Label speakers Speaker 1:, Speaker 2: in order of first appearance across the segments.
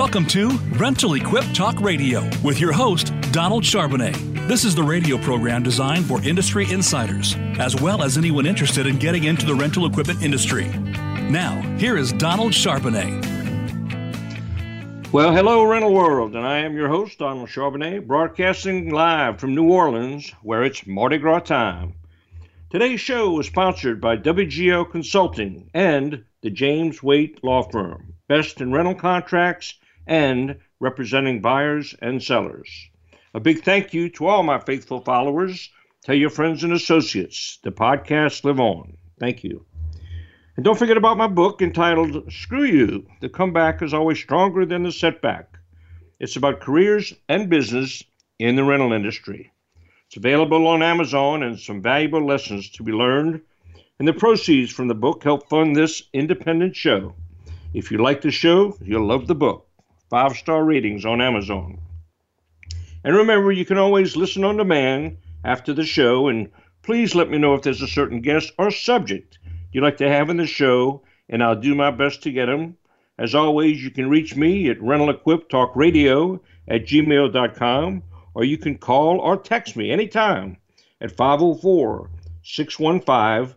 Speaker 1: Welcome to Rental Equip Talk Radio with your host, Donald Charbonnet. This is the radio program designed for industry insiders, as well as anyone interested in getting into the rental equipment industry. Now, here is Donald Charbonnet.
Speaker 2: Well, hello, rental world, and I am your host, Donald Charbonnet, broadcasting live from New Orleans, where it's Mardi Gras time. Today's show is sponsored by WGO Consulting and the James Waite Law Firm, best in rental contracts and representing buyers and sellers. A big thank you to all my faithful followers. Tell your friends and associates the podcast live on. Thank you. And don't forget about my book entitled Screw You The Comeback is Always Stronger Than the Setback. It's about careers and business in the rental industry. It's available on Amazon and some valuable lessons to be learned. And the proceeds from the book help fund this independent show. If you like the show, you'll love the book. Five star ratings on Amazon. And remember, you can always listen on demand after the show. And please let me know if there's a certain guest or subject you'd like to have in the show, and I'll do my best to get them. As always, you can reach me at Rental Equip Talk Radio at gmail.com, or you can call or text me anytime at 504 615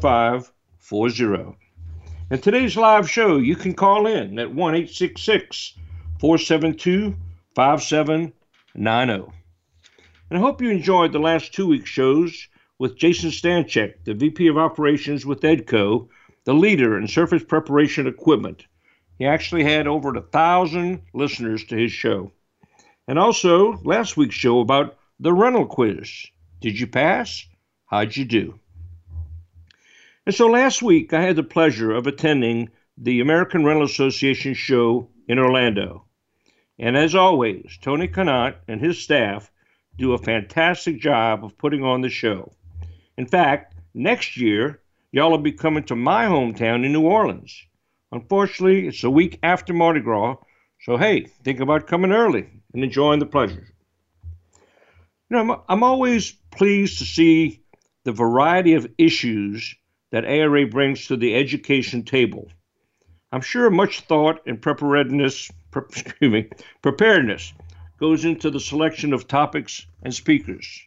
Speaker 2: 0540. And today's live show, you can call in at 1 472 5790. And I hope you enjoyed the last two weeks' shows with Jason Stanchek, the VP of Operations with EDCO, the leader in surface preparation equipment. He actually had over a thousand listeners to his show. And also, last week's show about the rental quiz. Did you pass? How'd you do? And so last week, I had the pleasure of attending the American Rental Association show in Orlando. And as always, Tony Connaught and his staff do a fantastic job of putting on the show. In fact, next year, y'all will be coming to my hometown in New Orleans. Unfortunately, it's a week after Mardi Gras, so hey, think about coming early and enjoying the pleasure. You know, I'm, I'm always pleased to see the variety of issues that ARA brings to the education table. I'm sure much thought and preparedness, pre- excuse me, preparedness goes into the selection of topics and speakers.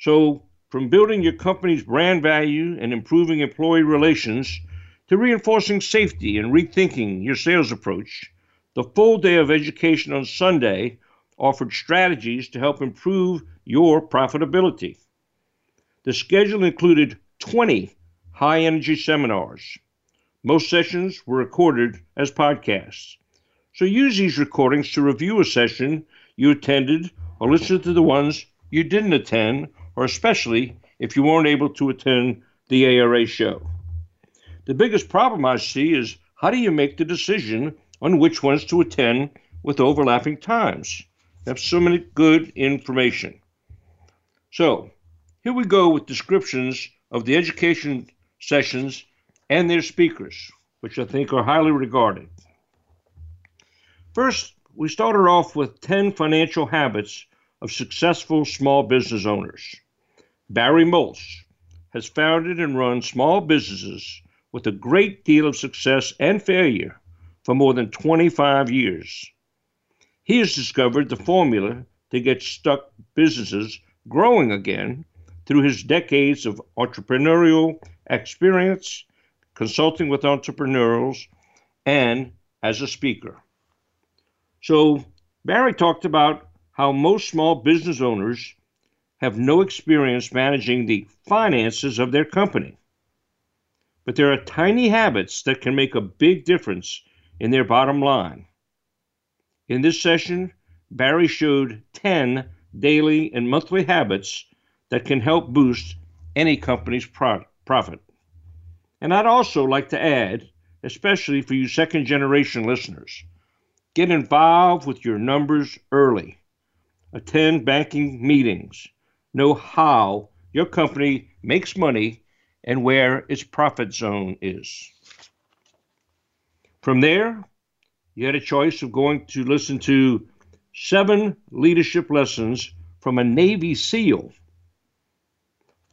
Speaker 2: So from building your company's brand value and improving employee relations to reinforcing safety and rethinking your sales approach, the full day of education on Sunday offered strategies to help improve your profitability. The schedule included 20 high energy seminars. Most sessions were recorded as podcasts. So use these recordings to review a session you attended or listen to the ones you didn't attend or especially if you weren't able to attend the ARA show. The biggest problem I see is how do you make the decision on which ones to attend with overlapping times? You have so many good information. So, here we go with descriptions of the education sessions and their speakers, which I think are highly regarded. First, we started off with 10 financial habits of successful small business owners. Barry Moltz has founded and run small businesses with a great deal of success and failure for more than 25 years. He has discovered the formula to get stuck businesses growing again through his decades of entrepreneurial experience, consulting with entrepreneurs, and as a speaker. So, Barry talked about how most small business owners have no experience managing the finances of their company. But there are tiny habits that can make a big difference in their bottom line. In this session, Barry showed 10 daily and monthly habits that can help boost any company's pro- profit. And I'd also like to add, especially for you second generation listeners, get involved with your numbers early. Attend banking meetings know how your company makes money and where its profit zone is. From there, you had a choice of going to listen to seven leadership lessons from a Navy SEAL.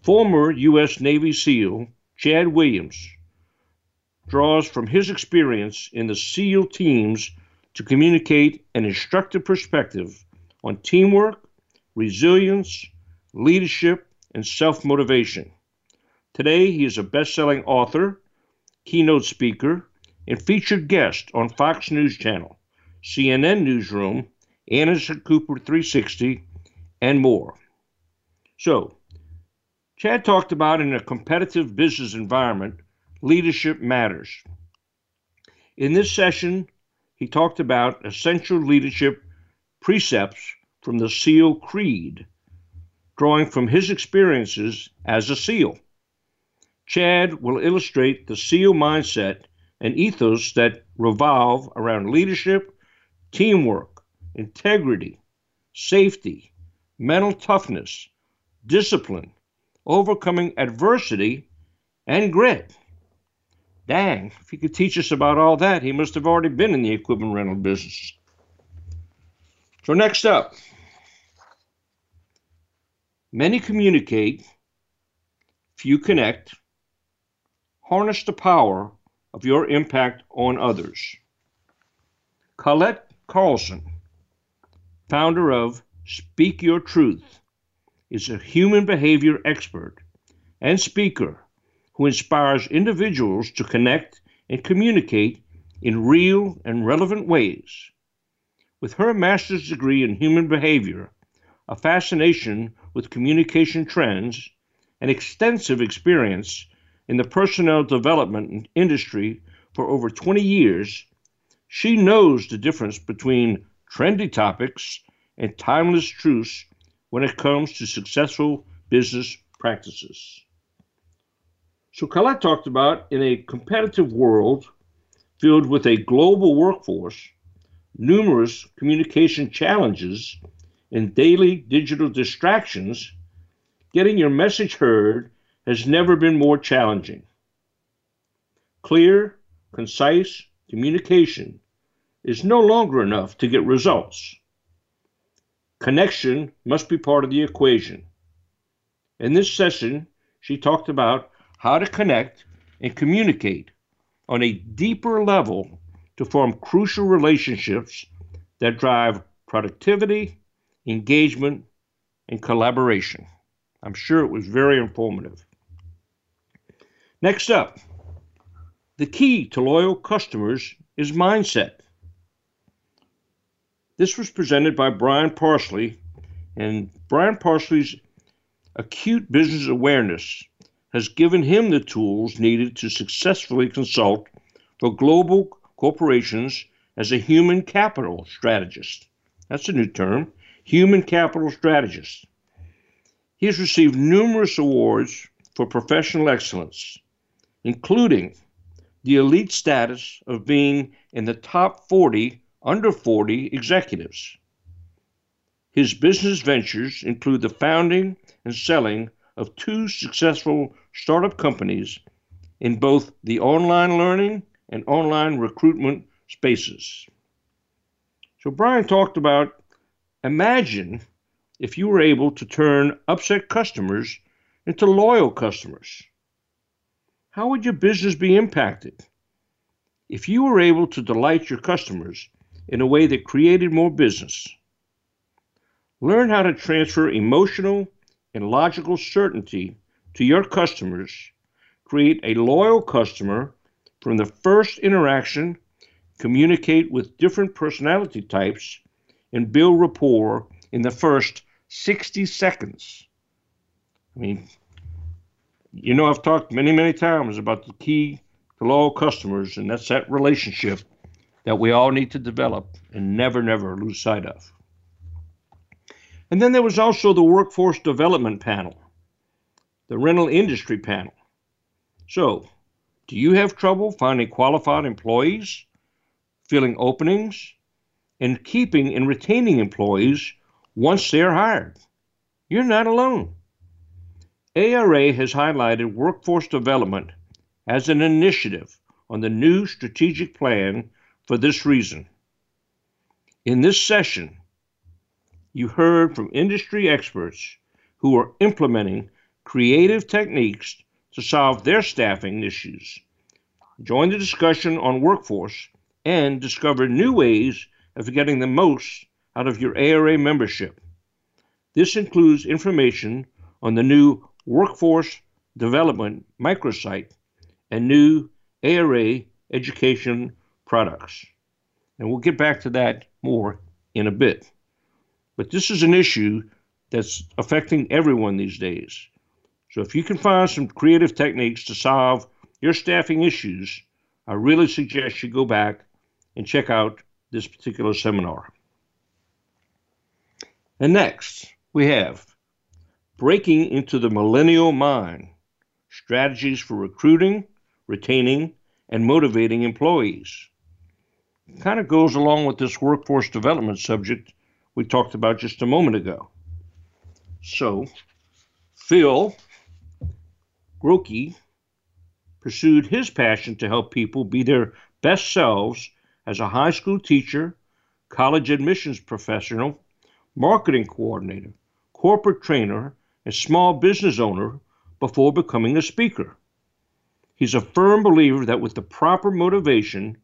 Speaker 2: Former U.S. Navy SEAL Chad Williams draws from his experience in the SEAL teams to communicate an instructive perspective on teamwork, resilience, leadership, and self motivation. Today, he is a best selling author, keynote speaker, and featured guest on Fox News Channel, CNN Newsroom, Anderson Cooper 360, and more. So, Chad talked about in a competitive business environment, leadership matters. In this session, he talked about essential leadership precepts from the SEAL Creed, drawing from his experiences as a SEAL. Chad will illustrate the SEAL mindset and ethos that revolve around leadership, teamwork, integrity, safety, mental toughness, discipline, overcoming adversity, and grit. Dang, if he could teach us about all that, he must have already been in the equipment rental business. So, next up, many communicate, few connect. Harness the power of your impact on others. Colette Carlson, founder of Speak Your Truth, is a human behavior expert and speaker who inspires individuals to connect and communicate in real and relevant ways. With her master's degree in human behavior, a fascination with communication trends, and extensive experience in the personnel development industry for over 20 years, she knows the difference between trendy topics and timeless truths when it comes to successful business practices. So Colette talked about in a competitive world filled with a global workforce, numerous communication challenges, and daily digital distractions, getting your message heard has never been more challenging. Clear, concise communication is no longer enough to get results. Connection must be part of the equation. In this session, she talked about how to connect and communicate on a deeper level to form crucial relationships that drive productivity, engagement, and collaboration. I'm sure it was very informative. Next up, the key to loyal customers is mindset. This was presented by Brian Parsley, and Brian Parsley's acute business awareness has given him the tools needed to successfully consult for global corporations as a human capital strategist. That's a new term human capital strategist. He has received numerous awards for professional excellence, including the elite status of being in the top 40 under 40 executives. His business ventures include the founding and selling of two successful startup companies in both the online learning and online recruitment spaces. So, Brian talked about imagine if you were able to turn upset customers into loyal customers. How would your business be impacted? If you were able to delight your customers in a way that created more business, learn how to transfer emotional and logical certainty to your customers, create a loyal customer from the first interaction, communicate with different personality types, and build rapport in the first 60 seconds. I mean, you know, I've talked many, many times about the key to loyal customers, and that's that relationship that we all need to develop and never, never lose sight of. And then there was also the workforce development panel, the rental industry panel. So, do you have trouble finding qualified employees, filling openings, and keeping and retaining employees once they're hired? You're not alone. ARA has highlighted workforce development as an initiative on the new strategic plan for this reason. In this session, you heard from industry experts who are implementing creative techniques to solve their staffing issues. Join the discussion on workforce and discover new ways of getting the most out of your ARA membership. This includes information on the new Workforce Development microsite and new ARA education products. And we'll get back to that more in a bit. But this is an issue that's affecting everyone these days. So if you can find some creative techniques to solve your staffing issues, I really suggest you go back and check out this particular seminar. And next, we have Breaking into the Millennial Mind Strategies for Recruiting, Retaining, and Motivating Employees. Kind of goes along with this workforce development subject we talked about just a moment ago. So, Phil Grokey pursued his passion to help people be their best selves as a high school teacher, college admissions professional, marketing coordinator, corporate trainer, and small business owner before becoming a speaker. He's a firm believer that with the proper motivation,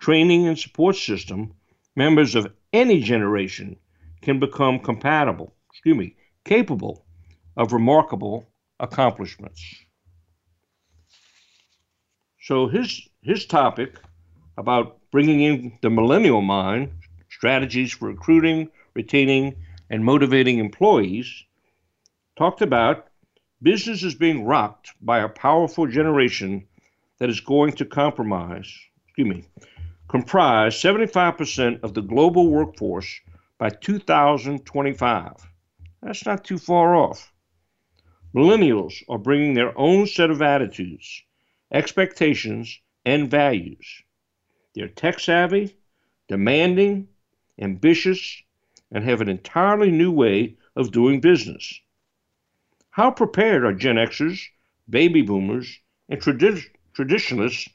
Speaker 2: training, and support system, members of any generation can become compatible, excuse me, capable of remarkable accomplishments. So his his topic about bringing in the millennial mind, strategies for recruiting, retaining, and motivating employees, talked about business is being rocked by a powerful generation that is going to compromise, excuse me, comprise 75% of the global workforce by 2025. That's not too far off. Millennials are bringing their own set of attitudes, expectations, and values. They're tech savvy, demanding, ambitious, and have an entirely new way of doing business. How prepared are Gen Xers, baby boomers, and tradi- traditionalists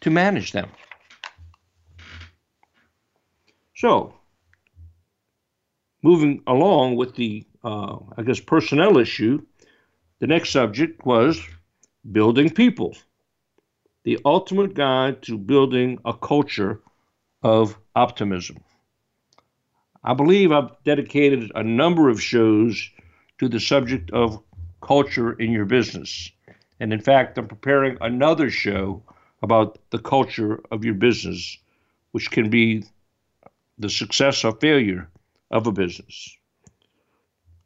Speaker 2: to manage them? So, moving along with the, uh, I guess, personnel issue, the next subject was building people, the ultimate guide to building a culture of optimism. I believe I've dedicated a number of shows to the subject of culture in your business. And in fact, I'm preparing another show about the culture of your business, which can be the success or failure of a business.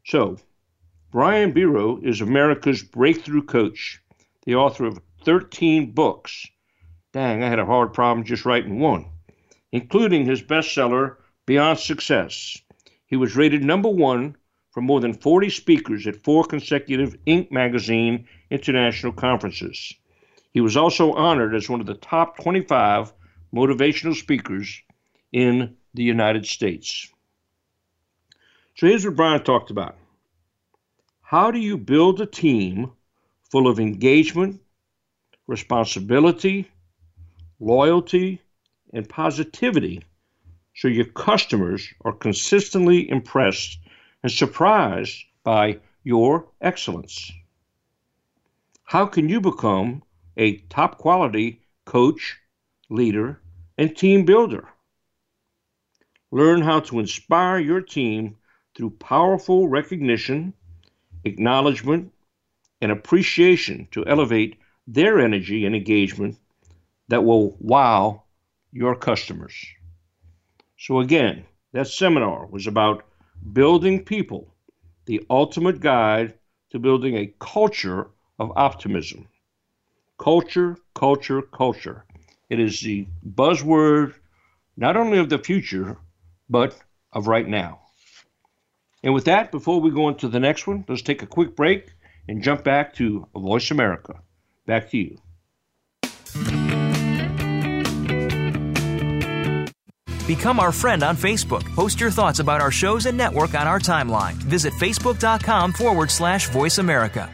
Speaker 2: So, Brian Biro is America's breakthrough coach, the author of 13 books. Dang, I had a hard problem just writing one, including his bestseller, Beyond Success. He was rated number one for more than 40 speakers at four consecutive Inc. magazine international conferences. He was also honored as one of the top 25 motivational speakers in the United States. So here's what Brian talked about. How do you build a team full of engagement, responsibility, loyalty, and positivity so your customers are consistently impressed and surprised by your excellence? How can you become a top quality coach, leader, and team builder? Learn how to inspire your team through powerful recognition acknowledgement, and appreciation to elevate their energy and engagement that will wow your customers. So, again, that seminar was about building people, the ultimate guide to building a culture of optimism. Culture, culture, culture. It is the buzzword not only of the future, but of right now. And with that, before we go into the next one, let's take a quick break and jump back to Voice America. Back to you.
Speaker 3: Become our friend on Facebook. Post your thoughts about our shows and network on our timeline. Visit facebook.com forward slash voice America.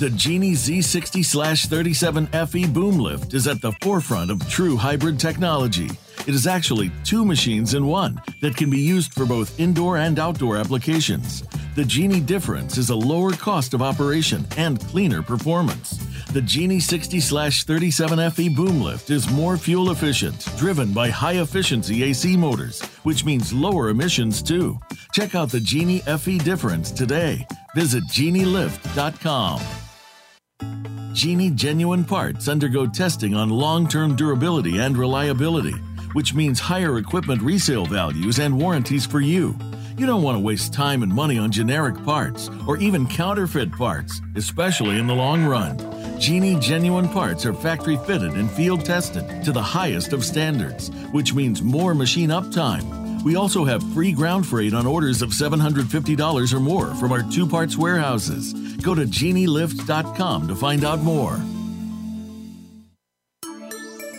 Speaker 4: The Genie Z60 37 FE boom lift is at the forefront of true hybrid technology it is actually two machines in one that can be used for both indoor and outdoor applications. The Genie difference is a lower cost of operation and cleaner performance. The Genie 60 37FE boom lift is more fuel efficient, driven by high efficiency AC motors, which means lower emissions too. Check out the Genie FE difference today. Visit genielift.com. Genie genuine parts undergo testing on long term durability and reliability, which means higher equipment resale values and warranties for you. You don't want to waste time and money on generic parts or even counterfeit parts, especially in the long run. Genie genuine parts are factory fitted and field tested to the highest of standards, which means more machine uptime. We also have free ground freight on orders of $750 or more from our two parts warehouses. Go to genielift.com to find out more.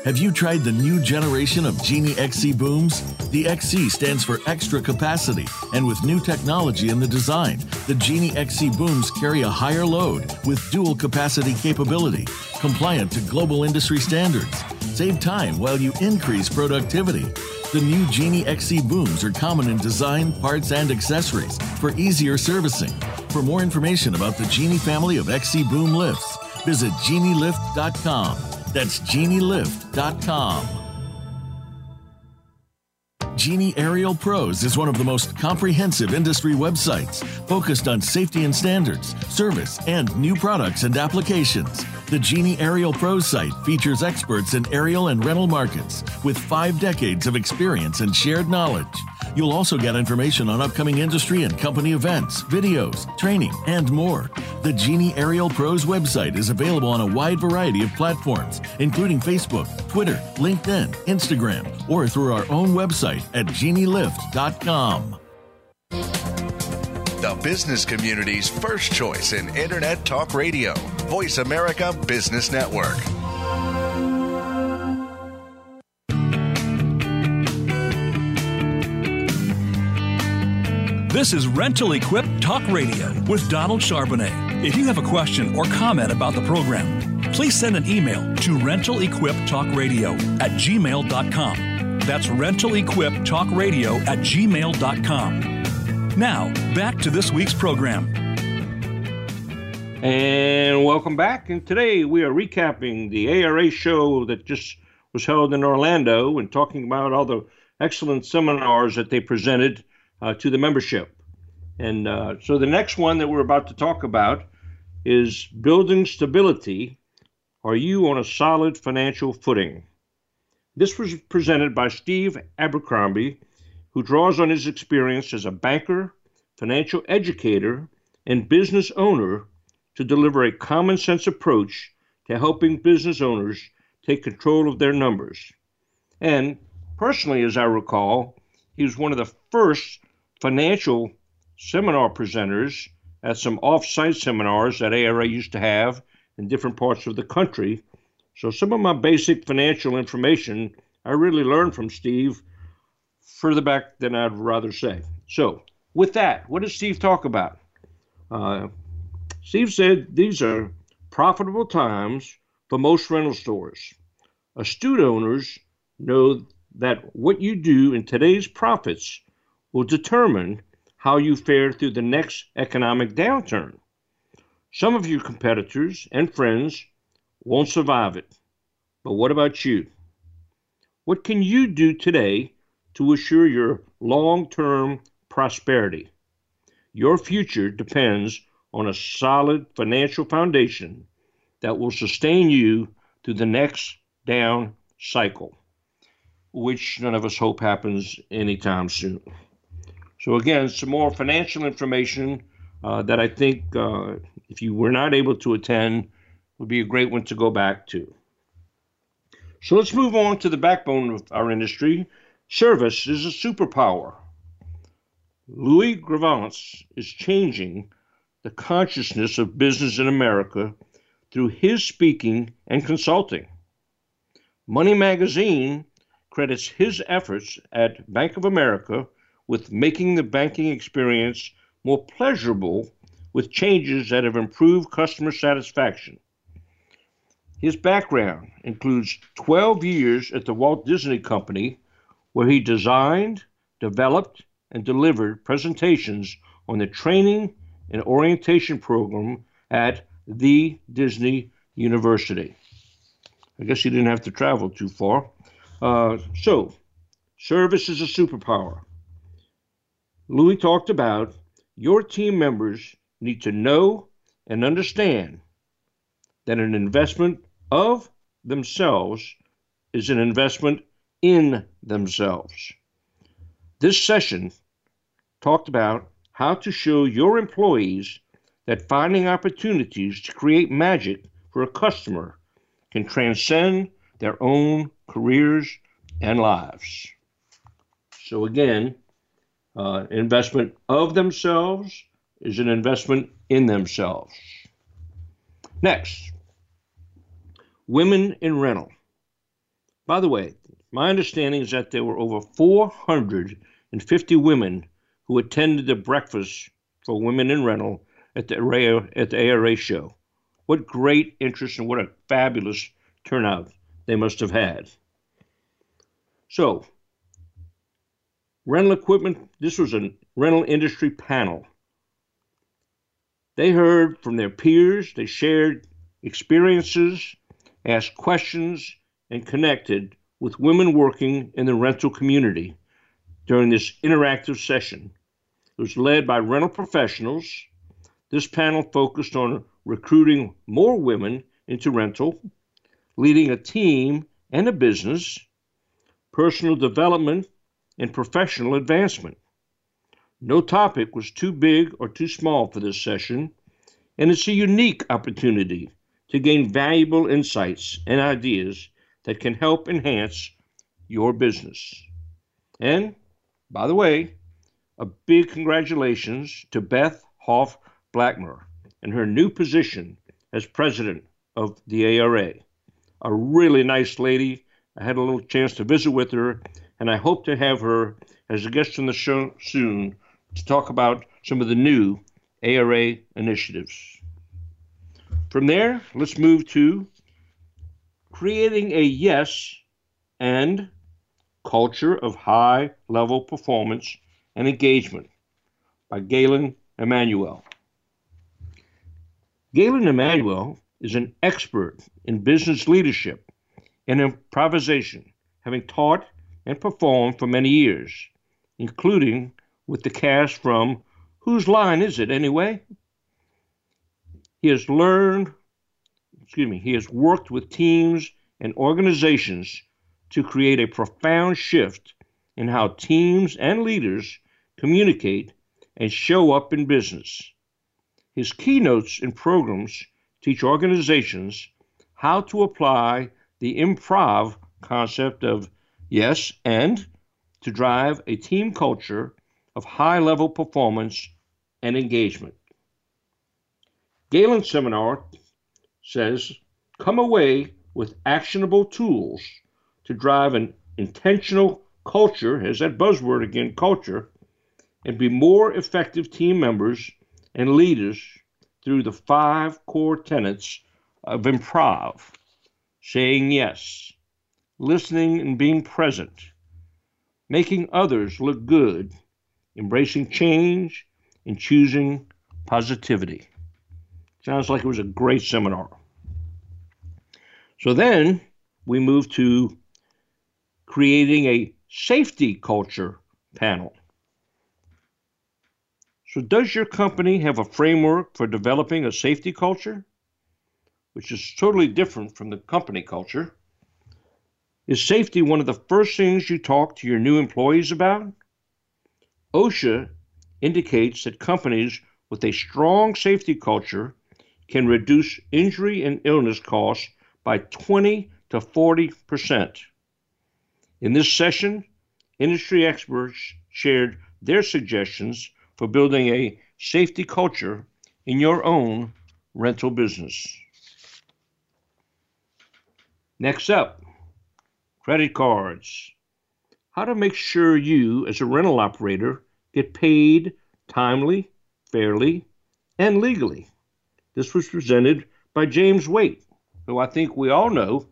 Speaker 4: Have you tried the new generation of Genie XC booms? The XC stands for extra capacity, and with new technology in the design, the Genie XC booms carry a higher load with dual capacity capability, compliant to global industry standards. Save time while you increase productivity. The new Genie XC booms are common in design, parts, and accessories for easier servicing. For more information about the Genie family of XC boom lifts, visit genielift.com. That's genielift.com. Genie Aerial Pros is one of the most comprehensive industry websites focused on safety and standards, service, and new products and applications. The Genie Aerial Pros site features experts in aerial and rental markets with five decades of experience and shared knowledge. You'll also get information on upcoming industry and company events, videos, training, and more. The Genie Aerial Pros website is available on a wide variety of platforms, including Facebook, Twitter, LinkedIn, Instagram, or through our own website at genielift.com.
Speaker 5: The business community's first choice in Internet Talk Radio, Voice America Business Network.
Speaker 1: This is Rental Equip Talk Radio with Donald Charbonnet. If you have a question or comment about the program, please send an email to rentalequiptalkradio at gmail.com. That's rentalequiptalkradio at gmail.com. Now, back to this week's program.
Speaker 2: And welcome back. And today we are recapping the ARA show that just was held in Orlando and talking about all the excellent seminars that they presented uh, to the membership. And uh, so the next one that we're about to talk about is building stability. Are you on a solid financial footing? This was presented by Steve Abercrombie, who draws on his experience as a banker, financial educator, and business owner to deliver a common sense approach to helping business owners take control of their numbers. And personally, as I recall, he was one of the first financial seminar presenters at some off-site seminars that ARA used to have in different parts of the country. So some of my basic financial information I really learned from Steve further back than I'd rather say. So with that, what does Steve talk about? Uh, Steve said these are profitable times for most rental stores. Astute owners know that what you do in today's profits will determine how you fare through the next economic downturn. Some of your competitors and friends won't survive it. But what about you? What can you do today to assure your long term prosperity? Your future depends on a solid financial foundation that will sustain you through the next down cycle, which none of us hope happens anytime soon. So, again, some more financial information uh, that I think uh, if you were not able to attend would be a great one to go back to. So, let's move on to the backbone of our industry. Service is a superpower. Louis Gravance is changing the consciousness of business in America through his speaking and consulting. Money Magazine credits his efforts at Bank of America with making the banking experience more pleasurable with changes that have improved customer satisfaction. His background includes 12 years at the Walt Disney Company, where he designed, developed, and delivered presentations on the training and orientation program at the Disney University. I guess he didn't have to travel too far. Uh, so, service is a superpower. Louis talked about your team members need to know and understand that an investment of themselves is an investment in themselves. This session talked about how to show your employees that finding opportunities to create magic for a customer can transcend their own careers and lives. So, again, uh, investment of themselves is an investment in themselves. Next, women in rental. By the way, my understanding is that there were over 450 women who attended the breakfast for women in rental at the at the ARA show. What great interest and what a fabulous turnout they must have had. So, rental equipment, this was a rental industry panel. They heard from their peers, they shared experiences, asked questions, and connected with women working in the rental community during this interactive session. It was led by rental professionals. This panel focused on recruiting more women into rental, leading a team and a business, personal development, and professional advancement. No topic was too big or too small for this session, and it's a unique opportunity to gain valuable insights and ideas that can help enhance your business. And, by the way, a big congratulations to Beth Hoff Blackmer and her new position as president of the ARA. A really nice lady. I had a little chance to visit with her, and I hope to have her as a guest on the show soon to talk about some of the new ARA initiatives. From there, let's move to creating a yes and culture of high level performance and engagement by Galen Emanuele. Galen Emanuele is an expert in business leadership and improvisation, having taught and performed for many years, including with the cast from Whose Line Is It Anyway? He has learned, excuse me, he has worked with teams and organizations to create a profound shift in how teams and leaders communicate and show up in business. His keynotes and programs teach organizations how to apply the improv concept of yes and to drive a team culture of high level performance and engagement. Galen's seminar says come away with actionable tools to drive an intentional culture, as that buzzword again, culture, and be more effective team members and leaders through the five core tenets of improv saying yes, listening and being present, making others look good, embracing change, and choosing positivity. Sounds like it was a great seminar. So then we move to creating a safety culture panel. So, does your company have a framework for developing a safety culture, which is totally different from the company culture? Is safety one of the first things you talk to your new employees about? OSHA indicates that companies with a strong safety culture can reduce injury and illness costs by 20 to 40 percent. In this session, industry experts shared their suggestions for building a safety culture in your own rental business. Next up, credit cards. How to make sure you, as a rental operator, get paid timely, fairly, and legally. This was presented by James Waite, who I think we all know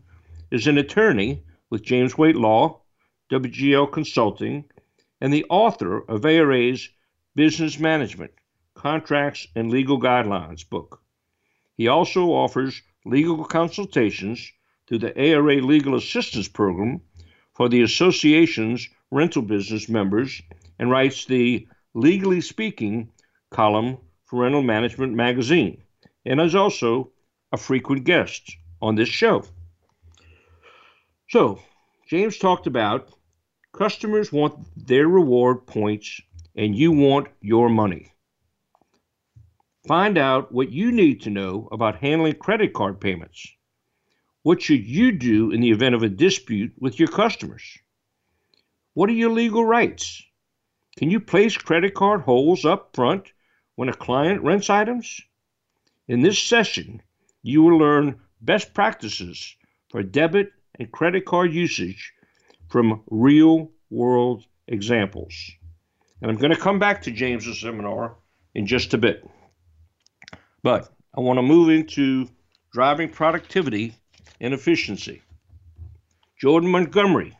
Speaker 2: is an attorney with James Waite Law, WGL Consulting, and the author of ARA's Business Management, Contracts and Legal Guidelines book. He also offers legal consultations through the ARA Legal Assistance Program for the association's rental business members and writes the Legally Speaking column for Rental Management Magazine and is also a frequent guest on this show. So, James talked about customers want their reward points and you want your money. Find out what you need to know about handling credit card payments. What should you do in the event of a dispute with your customers? What are your legal rights? Can you place credit card holds up front when a client rents items? In this session, you will learn best practices for debit and credit card usage from real world examples. And I'm going to come back to James's seminar in just a bit. But I want to move into driving productivity and efficiency. Jordan Montgomery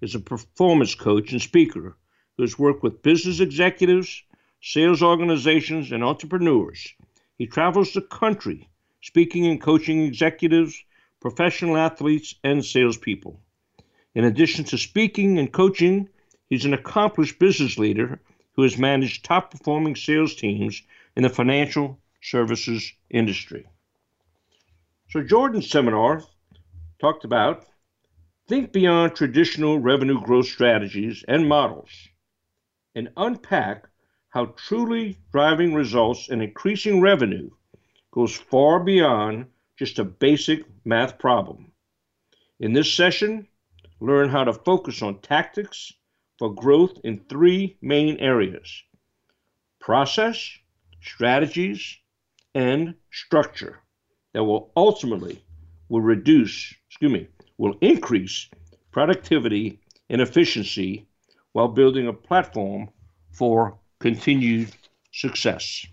Speaker 2: is a performance coach and speaker who has worked with business executives, sales organizations, and entrepreneurs. He travels the country speaking and coaching executives, professional athletes, and salespeople. In addition to speaking and coaching, he's an accomplished business leader who has managed top performing sales teams in the financial services industry. So, Jordan's seminar talked about think beyond traditional revenue growth strategies and models and unpack how truly driving results and increasing revenue goes far beyond just a basic math problem. In this session, learn how to focus on tactics for growth in three main areas process, strategies, and structure that will ultimately will reduce, excuse me, will increase productivity and efficiency while building a platform for continued success.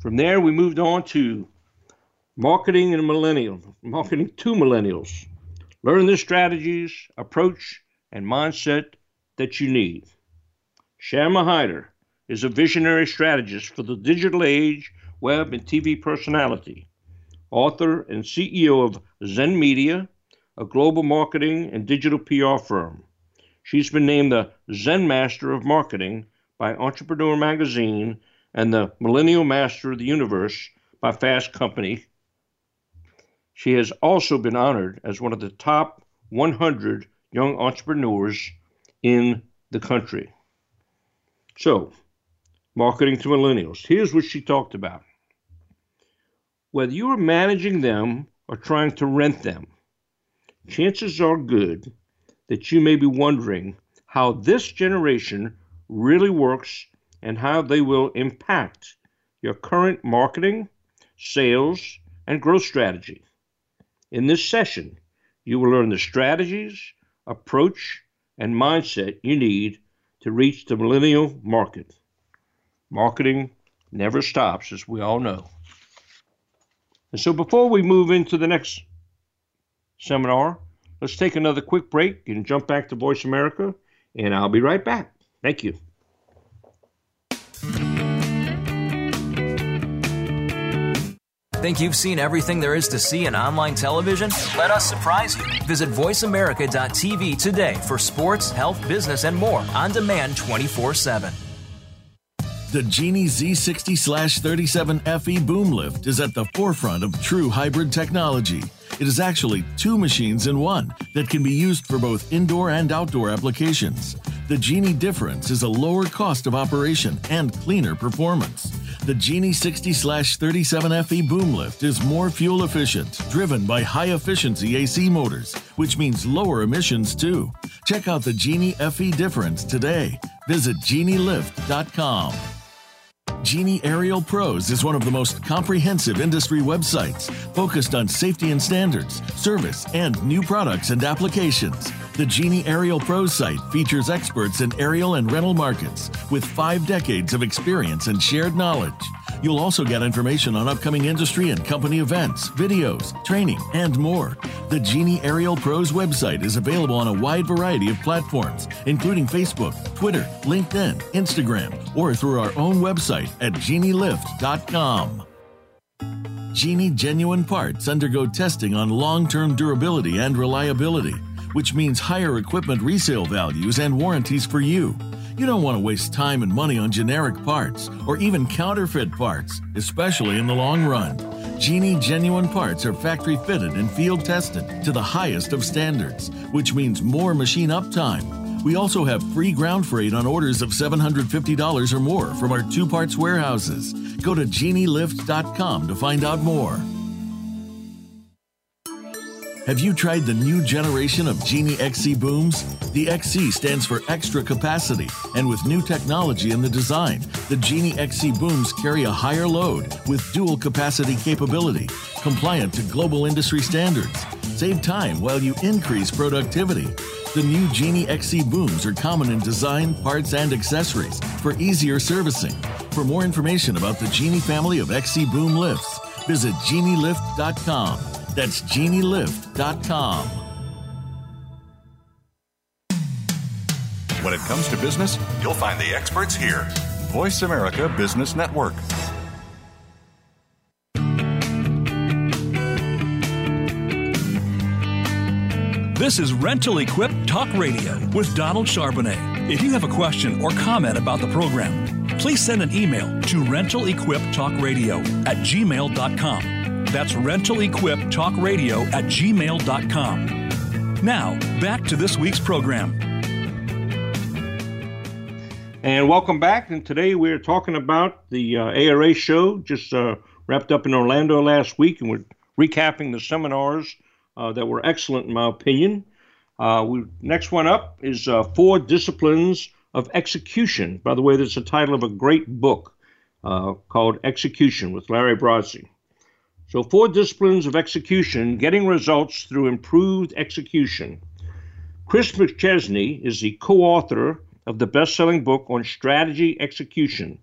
Speaker 2: From there, we moved on to marketing and millennials, marketing to millennials. Learn the strategies, approach, and mindset that you need. Shama Hyder is a visionary strategist for the digital age, web, and TV personality, author and CEO of Zen Media, a global marketing and digital PR firm. She's been named the Zen Master of Marketing by Entrepreneur Magazine and the Millennial Master of the Universe by Fast Company she has also been honored as one of the top 100 young entrepreneurs in the country. So, marketing to millennials. Here's what she talked about. Whether you are managing them or trying to rent them, chances are good that you may be wondering how this generation really works and how they will impact your current marketing, sales, and growth strategy. In this session, you will learn the strategies, approach, and mindset you need to reach the millennial market. Marketing never stops, as we all know. And so, before we move into the next seminar, let's take another quick break and jump back to Voice America, and I'll be right back. Thank you.
Speaker 3: Think you've seen everything there is to see in online television? Let us surprise you. Visit VoiceAmerica.tv today for sports, health, business, and more on demand 24 7.
Speaker 4: The Genie Z60 37 FE boom lift is at the forefront of true hybrid technology. It is actually two machines in one that can be used for both indoor and outdoor applications. The Genie difference is a lower cost of operation and cleaner performance. The Genie 60 37 FE boom lift is more fuel efficient, driven by high efficiency AC motors, which means lower emissions too. Check out the Genie FE difference today. Visit genielift.com. Genie Aerial Pros is one of the most comprehensive industry websites focused on safety and standards, service, and new products and applications. The Genie Aerial Pros site features experts in aerial and rental markets with five decades of experience and shared knowledge. You'll also get information on upcoming industry and company events, videos, training, and more. The Genie Aerial Pros website is available on a wide variety of platforms, including Facebook, Twitter, LinkedIn, Instagram, or through our own website at genielift.com. Genie genuine parts undergo testing on long term durability and reliability, which means higher equipment resale values and warranties for you. You don't want to waste time and money on generic parts or even counterfeit parts, especially in the long run. Genie genuine parts are factory fitted and field tested to the highest of standards, which means more machine uptime. We also have free ground freight on orders of $750 or more from our two parts warehouses. Go to genielift.com to find out more. Have you tried the new generation of Genie XC booms? The XC stands for extra capacity, and with new technology in the design, the Genie XC booms carry a higher load with dual capacity capability, compliant to global industry standards. Save time while you increase productivity. The new Genie XC booms are common in design, parts, and accessories for easier servicing. For more information about the Genie family of XC boom lifts, visit genielift.com. That's genielift.com.
Speaker 5: When it comes to business, you'll find the experts here. Voice America Business Network.
Speaker 1: This is Rental Equip Talk Radio with Donald Charbonnet. If you have a question or comment about the program, please send an email to rentalequiptalkradio at gmail.com. That's rentalequiptalkradio at gmail.com. Now, back to this week's program.
Speaker 2: And welcome back. And today we're talking about the uh, ARA show, just uh, wrapped up in Orlando last week, and we're recapping the seminars uh, that were excellent, in my opinion. Uh, we, next one up is uh, Four Disciplines of Execution. By the way, that's the title of a great book uh, called Execution with Larry Brazzi. So, Four Disciplines of Execution Getting Results Through Improved Execution. Chris McChesney is the co author of the best selling book on strategy execution.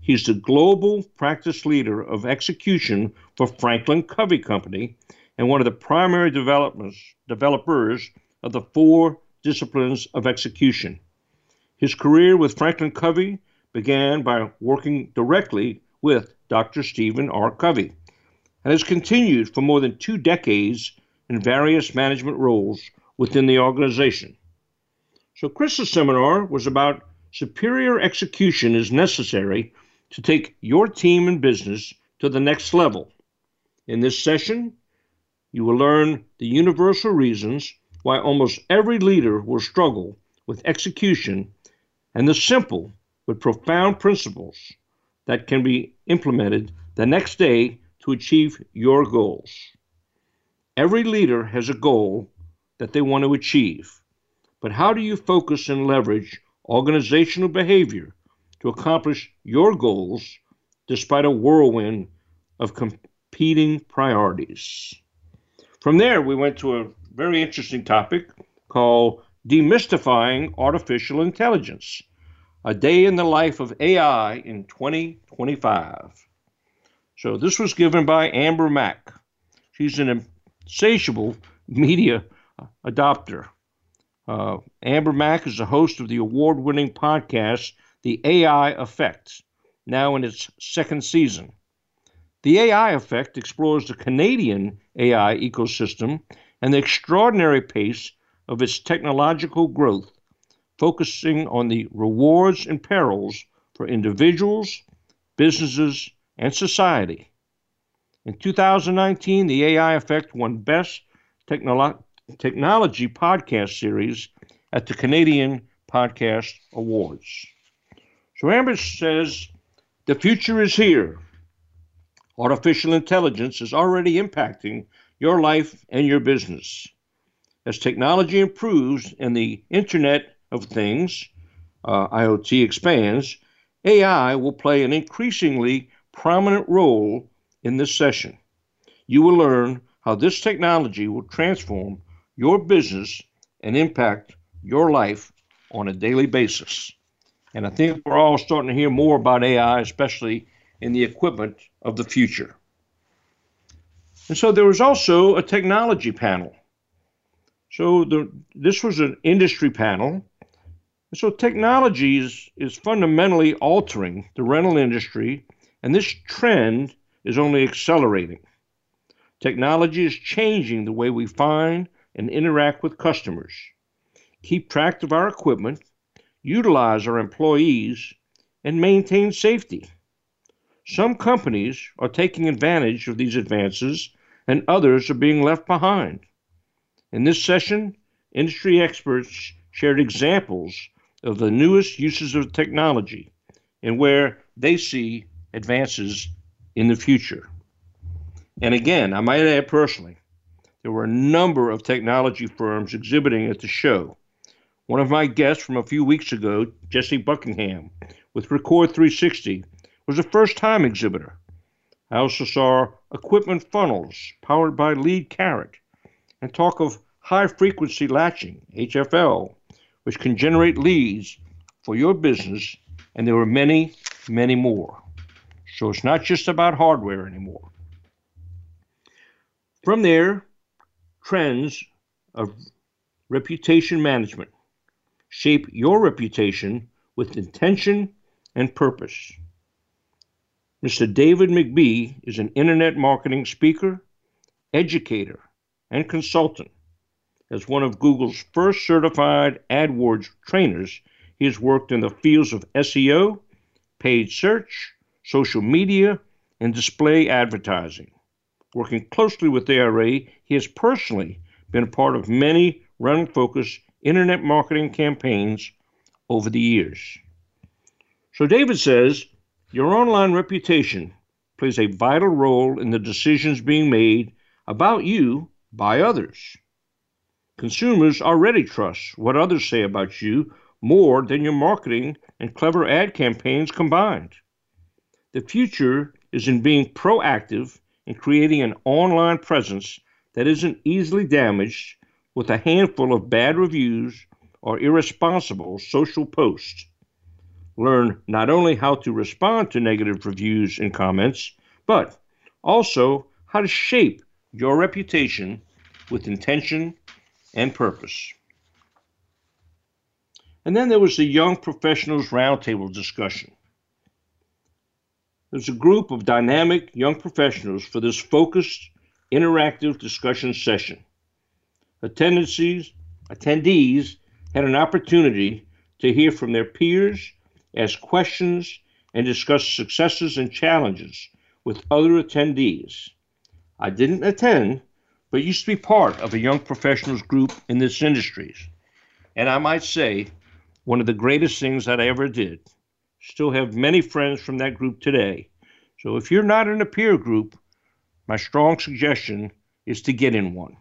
Speaker 2: He's the global practice leader of execution for Franklin Covey Company and one of the primary developers of the four disciplines of execution. His career with Franklin Covey began by working directly with Dr. Stephen R. Covey and has continued for more than two decades in various management roles within the organization. So, Chris's seminar was about superior execution is necessary to take your team and business to the next level. In this session, you will learn the universal reasons why almost every leader will struggle with execution and the simple but profound principles that can be implemented the next day to achieve your goals. Every leader has a goal that they want to achieve, but how do you focus and leverage organizational behavior to accomplish your goals despite a whirlwind of competing priorities? From there, we went to a very interesting topic called Demystifying Artificial Intelligence A Day in the Life of AI in 2025. So, this was given by Amber Mac. She's an insatiable media adopter. Uh, Amber Mac is the host of the award winning podcast, The AI Effect, now in its second season. The AI Effect explores the Canadian AI ecosystem and the extraordinary pace of its technological growth, focusing on the rewards and perils for individuals, businesses, and society. In 2019, the AI Effect won Best Technolo- Technology Podcast Series at the Canadian Podcast Awards. So Amber says the future is here artificial intelligence is already impacting your life and your business. As technology improves and the Internet of Things, uh, IoT, expands, AI will play an increasingly prominent role in this session. You will learn how this technology will transform your business and impact your life on a daily basis. And I think we're all starting to hear more about AI, especially in the equipment of the future. And so there was also a technology panel. So the, this was an industry panel. And so technology is, is fundamentally altering the rental industry, and this trend is only accelerating. Technology is changing the way we find and interact with customers, keep track of our equipment, utilize our employees, and maintain safety. Some companies are taking advantage of these advances, and others are being left behind. In this session, industry experts shared examples of the newest uses of technology and where they see advances in the future. And again, I might add personally, there were a number of technology firms exhibiting at the show. One of my guests from a few weeks ago, Jesse Buckingham, with Record 360, was a first time exhibitor. I also saw equipment funnels powered by lead carrot and talk of high frequency latching, HFL, which can generate leads for your business, and there were many, many more. So it's not just about hardware anymore. From there, trends of reputation management shape your reputation with intention and purpose. Mr. David McBee is an internet marketing speaker, educator, and consultant. As one of Google's first certified AdWords trainers, he has worked in the fields of SEO, paid search, social media, and display advertising. Working closely with ARA, he has personally been a part of many rental focused internet marketing campaigns over the years. So David says your online reputation plays a vital role in the decisions being made about you by others. Consumers already trust what others say about you more than your marketing and clever ad campaigns combined. The future is in being proactive and creating an online presence that isn't easily damaged with a handful of bad reviews or irresponsible social posts. Learn not only how to respond to negative reviews and comments, but also how to shape your reputation with intention and purpose. And then there was the Young Professionals Roundtable discussion. There's a group of dynamic young professionals for this focused, interactive discussion session. Attendees had an opportunity to hear from their peers, ask questions, and discuss successes and challenges with other attendees. I didn't attend, but used to be part of a young professionals group in this industry. And I might say, one of the greatest things that I ever did. Still have many friends from that group today. So if you're not in a peer group, my strong suggestion is to get in one.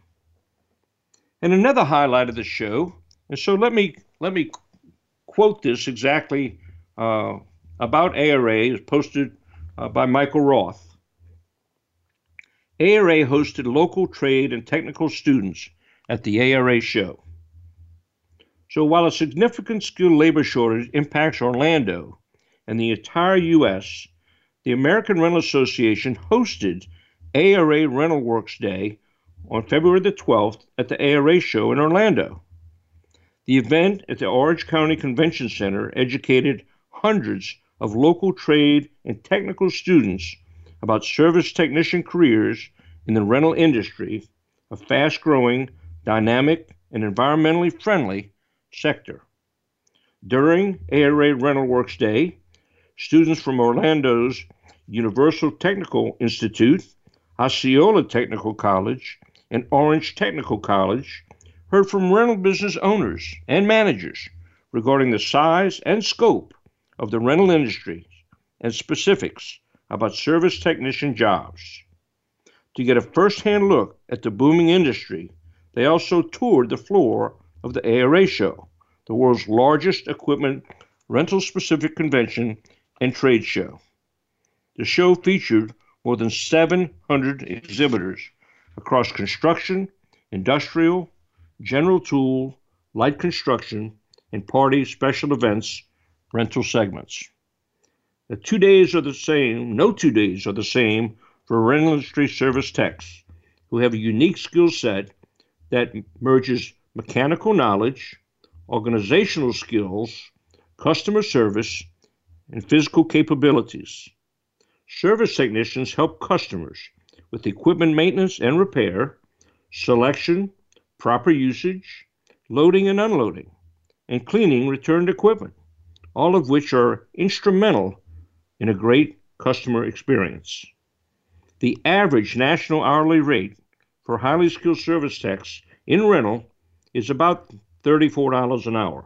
Speaker 2: And another highlight of the show, and so let me let me quote this exactly uh, about ARA is posted uh, by Michael Roth. ARA hosted local trade and technical students at the ARA show. So while a significant skilled labor shortage impacts Orlando, and the entire U.S., the American Rental Association hosted ARA Rental Works Day on February the 12th at the ARA show in Orlando. The event at the Orange County Convention Center educated hundreds of local trade and technical students about service technician careers in the rental industry, a fast growing, dynamic, and environmentally friendly sector. During ARA Rental Works Day, students from Orlando's Universal Technical Institute, Osceola Technical College, and Orange Technical College heard from rental business owners and managers regarding the size and scope of the rental industry and specifics about service technician jobs. To get a first hand look at the booming industry, they also toured the floor of the ARA show, the world's largest equipment rental specific convention and trade show. The show featured more than 700 exhibitors across construction, industrial, general tool, light construction, and party special events rental segments. The two days are the same, no two days are the same for rental industry service techs who have a unique skill set that merges mechanical knowledge, organizational skills, customer service, and physical capabilities. Service technicians help customers with equipment maintenance and repair, selection, proper usage, loading and unloading, and cleaning returned equipment, all of which are instrumental in a great customer experience. The average national hourly rate for highly skilled service techs in rental is about $34 an hour.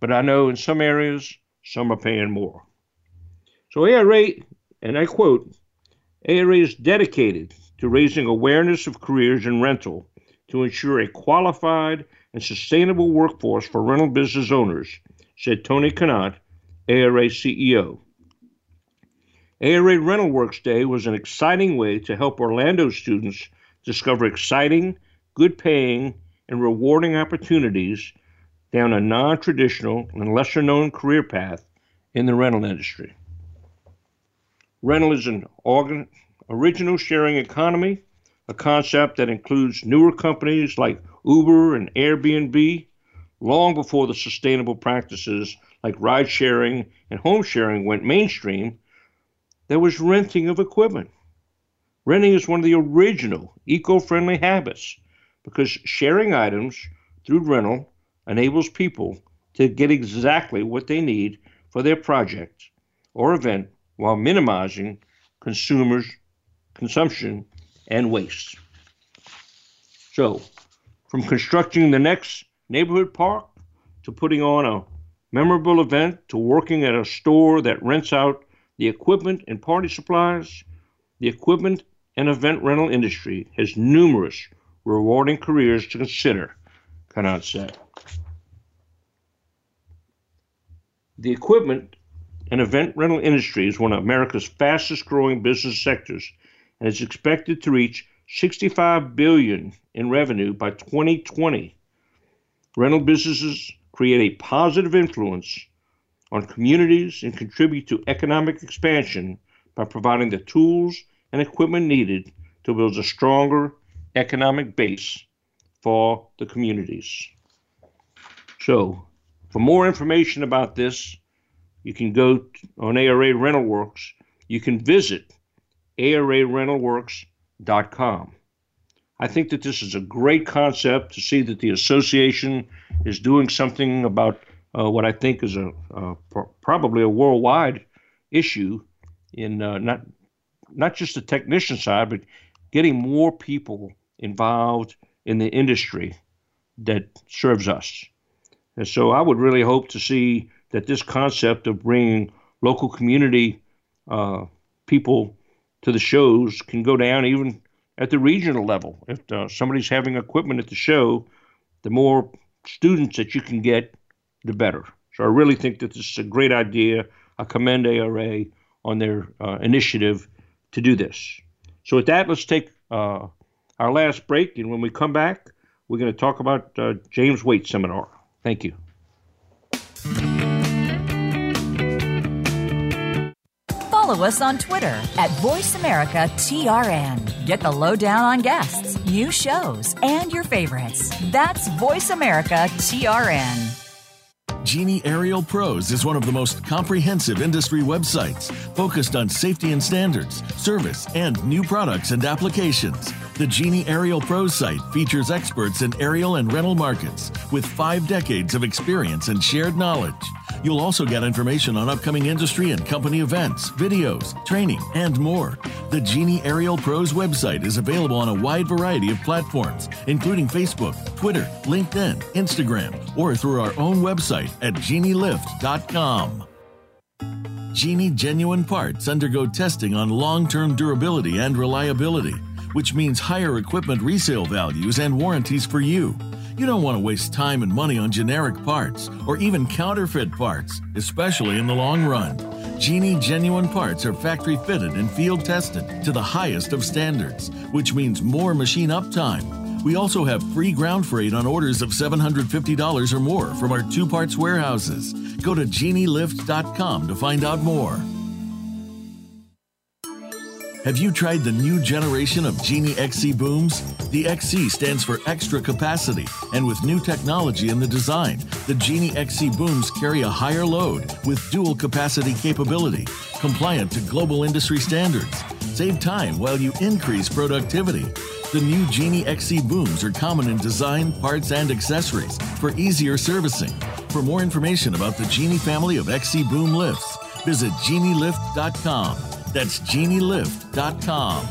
Speaker 2: But I know in some areas, some are paying more. So ARA, and I quote, ARA is dedicated to raising awareness of careers in rental to ensure a qualified and sustainable workforce for rental business owners, said Tony Kanat, ARA CEO. ARA Rental Works Day was an exciting way to help Orlando students discover exciting, good paying, and rewarding opportunities down a non traditional and lesser known career path in the rental industry. Rental is an organ, original sharing economy, a concept that includes newer companies like Uber and Airbnb, long before the sustainable practices like ride sharing and home sharing went mainstream. There was renting of equipment. Renting is one of the original eco friendly habits because sharing items through rental enables people to get exactly what they need for their project or event while minimizing consumers' consumption and waste. So, from constructing the next neighborhood park to putting on a memorable event to working at a store that rents out the equipment and party supplies, the equipment and event rental industry has numerous rewarding careers to consider, Kanat said. The equipment and event rental industry is one of America's fastest growing business sectors and is expected to reach 65 billion in revenue by 2020. Rental businesses create a positive influence on communities and contribute to economic expansion by providing the tools and equipment needed to build a stronger economic base for the communities. So, for more information about this, you can go on ARA Rental Works. You can visit ararentalworks.com. I think that this is a great concept to see that the association is doing something about uh, what I think is a probably a worldwide issue in uh, not not just the technician side, but getting more people involved in the industry that serves us. And so I would really hope to see that this concept of bringing local community uh, people to the shows can go down even at the regional level. If uh, somebody's having equipment at the show, the more students that you can get, the better. So I really think that this is a great idea. I commend ARA on their uh, initiative to do this. So with that, let's take uh, our last break, and when we come back, we're going to talk about uh, James Waite Seminar. Thank you.
Speaker 6: Follow us on Twitter at VoiceAmericaTRN. Get the lowdown on guests, new shows, and your favorites. That's VoiceAmericaTRN.
Speaker 4: Genie Aerial Pros is one of the most comprehensive industry websites focused on safety and standards, service, and new products and applications. The Genie Aerial Pros site features experts in aerial and rental markets with five decades of experience and shared knowledge. You'll also get information on upcoming industry and company events, videos, training, and more. The Genie Aerial Pros website is available on a wide variety of platforms, including Facebook, Twitter, LinkedIn, Instagram, or through our own website at genielift.com. Genie genuine parts undergo testing on long term durability and reliability which means higher equipment resale values and warranties for you. You don't want to waste time and money on generic parts or even counterfeit parts, especially in the long run. Genie genuine parts are factory fitted and field tested to the highest of standards, which means more machine uptime. We also have free ground freight on orders of $750 or more from our two parts warehouses. Go to genielift.com to find out more. Have you tried the new generation of Genie XC booms? The XC stands for extra capacity, and with new technology in the design, the Genie XC booms carry a higher load with dual capacity capability, compliant to global industry standards. Save time while you increase productivity. The new Genie XC booms are common in design, parts, and accessories for easier servicing. For more information about the Genie family of XC boom lifts, visit genielift.com. That's genielift.com.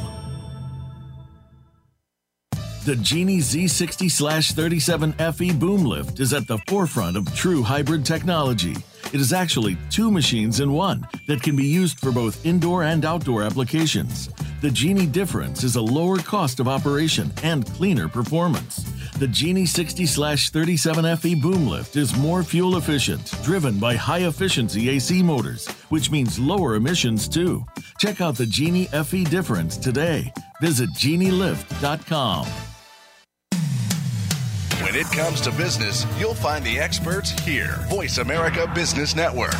Speaker 4: The Genie Z60 37 FE boom lift is at the forefront of true hybrid technology. It is actually two machines in one that can be used for both indoor and outdoor applications. The Genie difference is a lower cost of operation and cleaner performance. The Genie 60 37 FE boom lift is more fuel efficient, driven by high efficiency AC motors, which means lower emissions too. Check out the Genie FE difference today. Visit genielift.com.
Speaker 5: When it comes to business, you'll find the experts here. Voice America Business Network.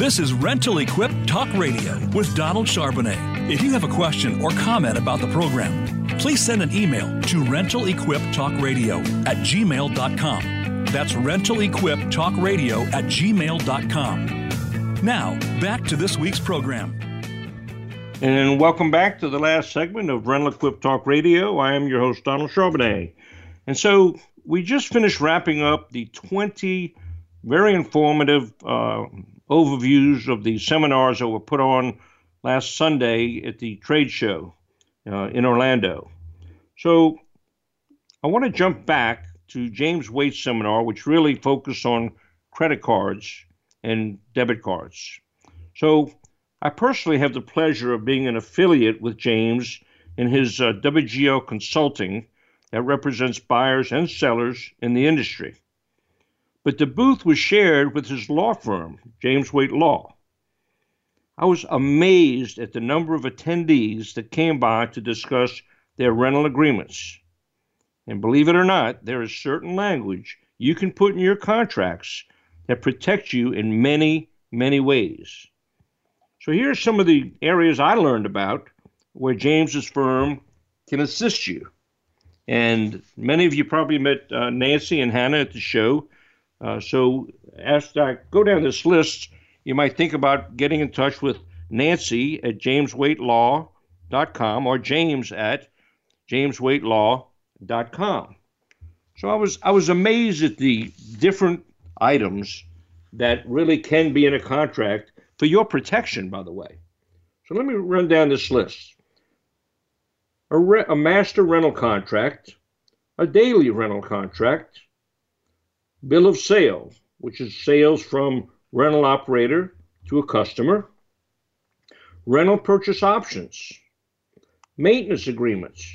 Speaker 1: This is Rental Equip Talk Radio with Donald Charbonnet. If you have a question or comment about the program, please send an email to rentalequiptalkradio at gmail.com. That's rentalequiptalkradio at gmail.com. Now, back to this week's program.
Speaker 2: And welcome back to the last segment of Rental Equip Talk Radio. I am your host, Donald Charbonnet. And so we just finished wrapping up the 20 very informative uh, overviews of the seminars that were put on last Sunday at the trade show uh, in Orlando. So I want to jump back to James Waite's seminar, which really focused on credit cards and debit cards. So I personally have the pleasure of being an affiliate with James in his uh, WGL Consulting that represents buyers and sellers in the industry but the booth was shared with his law firm, James Waite Law. I was amazed at the number of attendees that came by to discuss their rental agreements. And believe it or not, there is certain language you can put in your contracts that protect you in many, many ways. So here are some of the areas I learned about where James's firm can assist you. And many of you probably met uh, Nancy and Hannah at the show. Uh, so as I go down this list, you might think about getting in touch with Nancy at jameswaitelaw.com or James at jameswaitelaw.com. So I was I was amazed at the different items that really can be in a contract for your protection, by the way. So let me run down this list. A, re- a master rental contract, a daily rental contract, bill of sale, which is sales from rental operator to a customer, rental purchase options, maintenance agreements,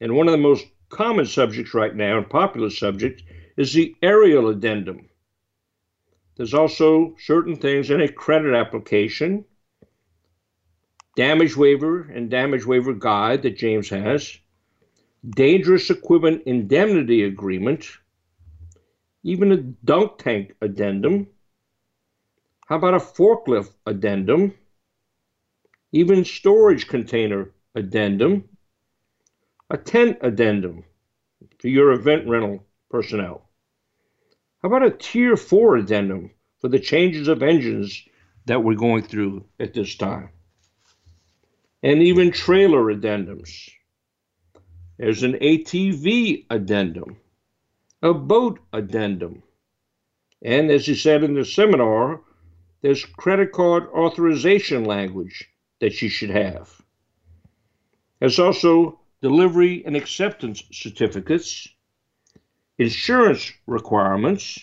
Speaker 2: and one of the most common subjects right now and popular subject is the aerial addendum. There's also certain things in a credit application, damage waiver and damage waiver guide that James has, dangerous equipment indemnity agreement, even a dunk tank addendum. How about a forklift addendum? Even storage container addendum. A tent addendum for your event rental personnel. How about a tier 4 addendum for the changes of engines that we're going through at this time? And even trailer addendums. There's an ATV addendum a boat addendum. And as he said in the seminar, there's credit card authorization language that you should have. There's also delivery and acceptance certificates, insurance requirements,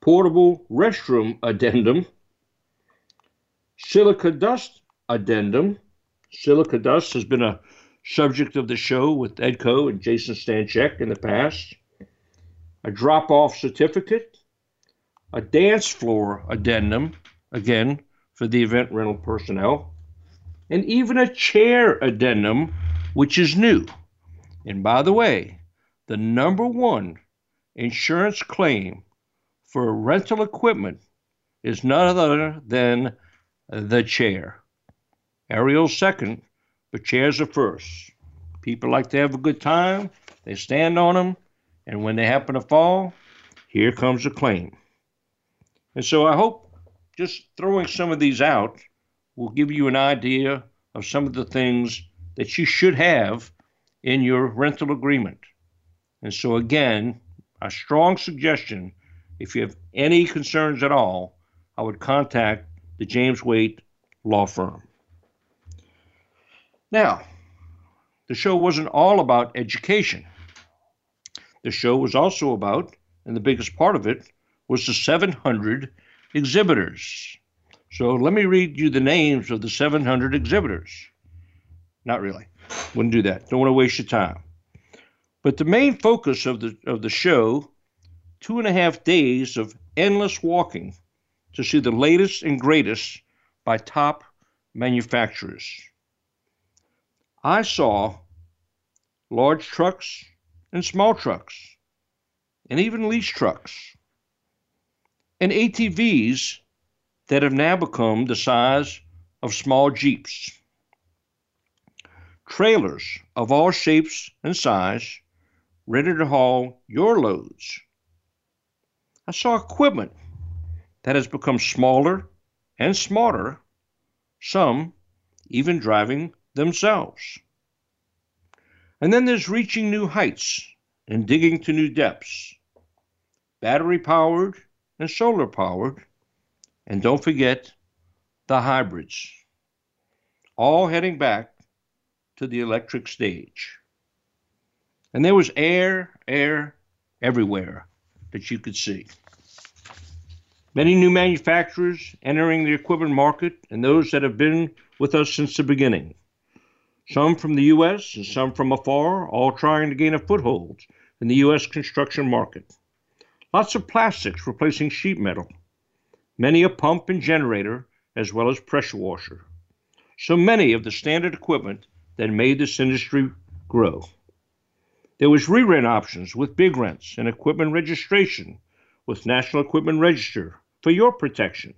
Speaker 2: portable restroom addendum, silica dust addendum. Silica dust has been a subject of the show with Edco and Jason Stanchek in the past a drop off certificate, a dance floor addendum, again, for the event rental personnel, and even a chair addendum, which is new. And by the way, the number one insurance claim for rental equipment is none other than the chair. Aerial's second, but chairs are first. People like to have a good time, they stand on them, and when they happen to fall, here comes a claim. And so I hope just throwing some of these out will give you an idea of some of the things that you should have in your rental agreement. And so, again, a strong suggestion if you have any concerns at all, I would contact the James Waite Law Firm. Now, the show wasn't all about education. The show was also about, and the biggest part of it, was the 700 exhibitors. So let me read you the names of the 700 exhibitors. Not really. Wouldn't do that. Don't want to waste your time. But the main focus of the of the show, two and a half days of endless walking to see the latest and greatest by top manufacturers. I saw large trucks and small trucks, and even lease trucks, and ATVs that have now become the size of small Jeeps. Trailers of all shapes and size ready to haul your loads. I saw equipment that has become smaller and smarter, some even driving themselves. And then there's reaching new heights and digging to new depths. Battery powered and solar powered, and don't forget the hybrids. All heading back to the electric stage. And there was air, air everywhere that you could see. Many new manufacturers entering the equipment market and those that have been with us since the beginning. Some from the U.S. and some from afar, all trying to gain a foothold in the U.S. construction market. Lots of plastics replacing sheet metal. Many a pump and generator, as well as pressure washer. So many of the standard equipment that made this industry grow. There was re-rent options with BigRentz and equipment registration with National Equipment Register for your protection.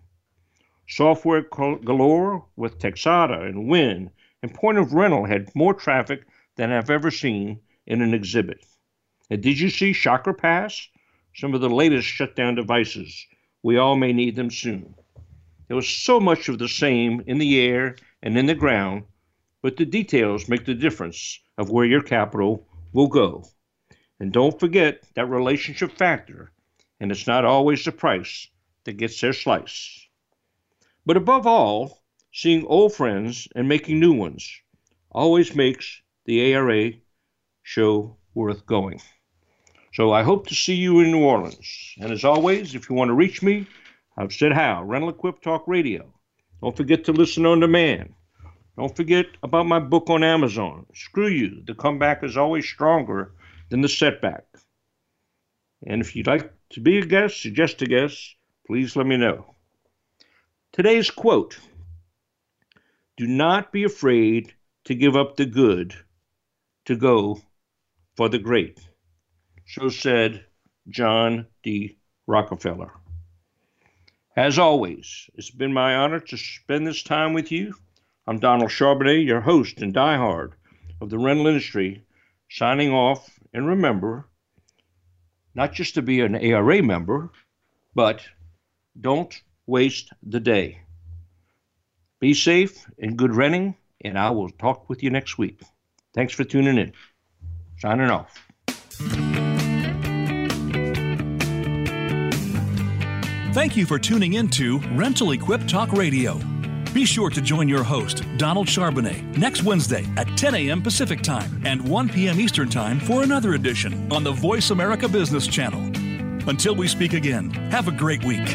Speaker 2: Software galore with Texada and Wynne and point of rental had more traffic than I've ever seen in an exhibit. And did you see Shocker Pass? Some of the latest shutdown devices. We all may need them soon. There was so much of the same in the air and in the ground, but the details make the difference of where your capital will go. And don't forget that relationship factor, and it's not always the price that gets their slice. But above all, seeing old friends and making new ones always makes the ARA show worth going. So I hope to see you in New Orleans. And as always, if you want to reach me, I've said how Rental Equip Talk Radio. Don't forget to listen on demand. Don't forget about my book on Amazon. Screw you. The comeback is always stronger than the setback. And if you'd like to be a guest, suggest a guest, please let me know. Today's quote Do not be afraid to give up the good to go for the great. So said John D. Rockefeller. As always, it's been my honor to spend this time with you. I'm Donald Charbonnet, your host and diehard of the rental industry, signing off. And remember, not just to be an ARA member, but don't waste the day. Be safe and good renting, and I will talk with you next week. Thanks for tuning in. Signing off.
Speaker 1: Thank you for tuning in to Rental Equip Talk Radio. Be sure to join your host, Donald Charbonnet, next Wednesday at 10 a.m. Pacific Time and 1 p.m. Eastern Time for another edition on the Voice America Business Channel. Until we speak again, have a great week.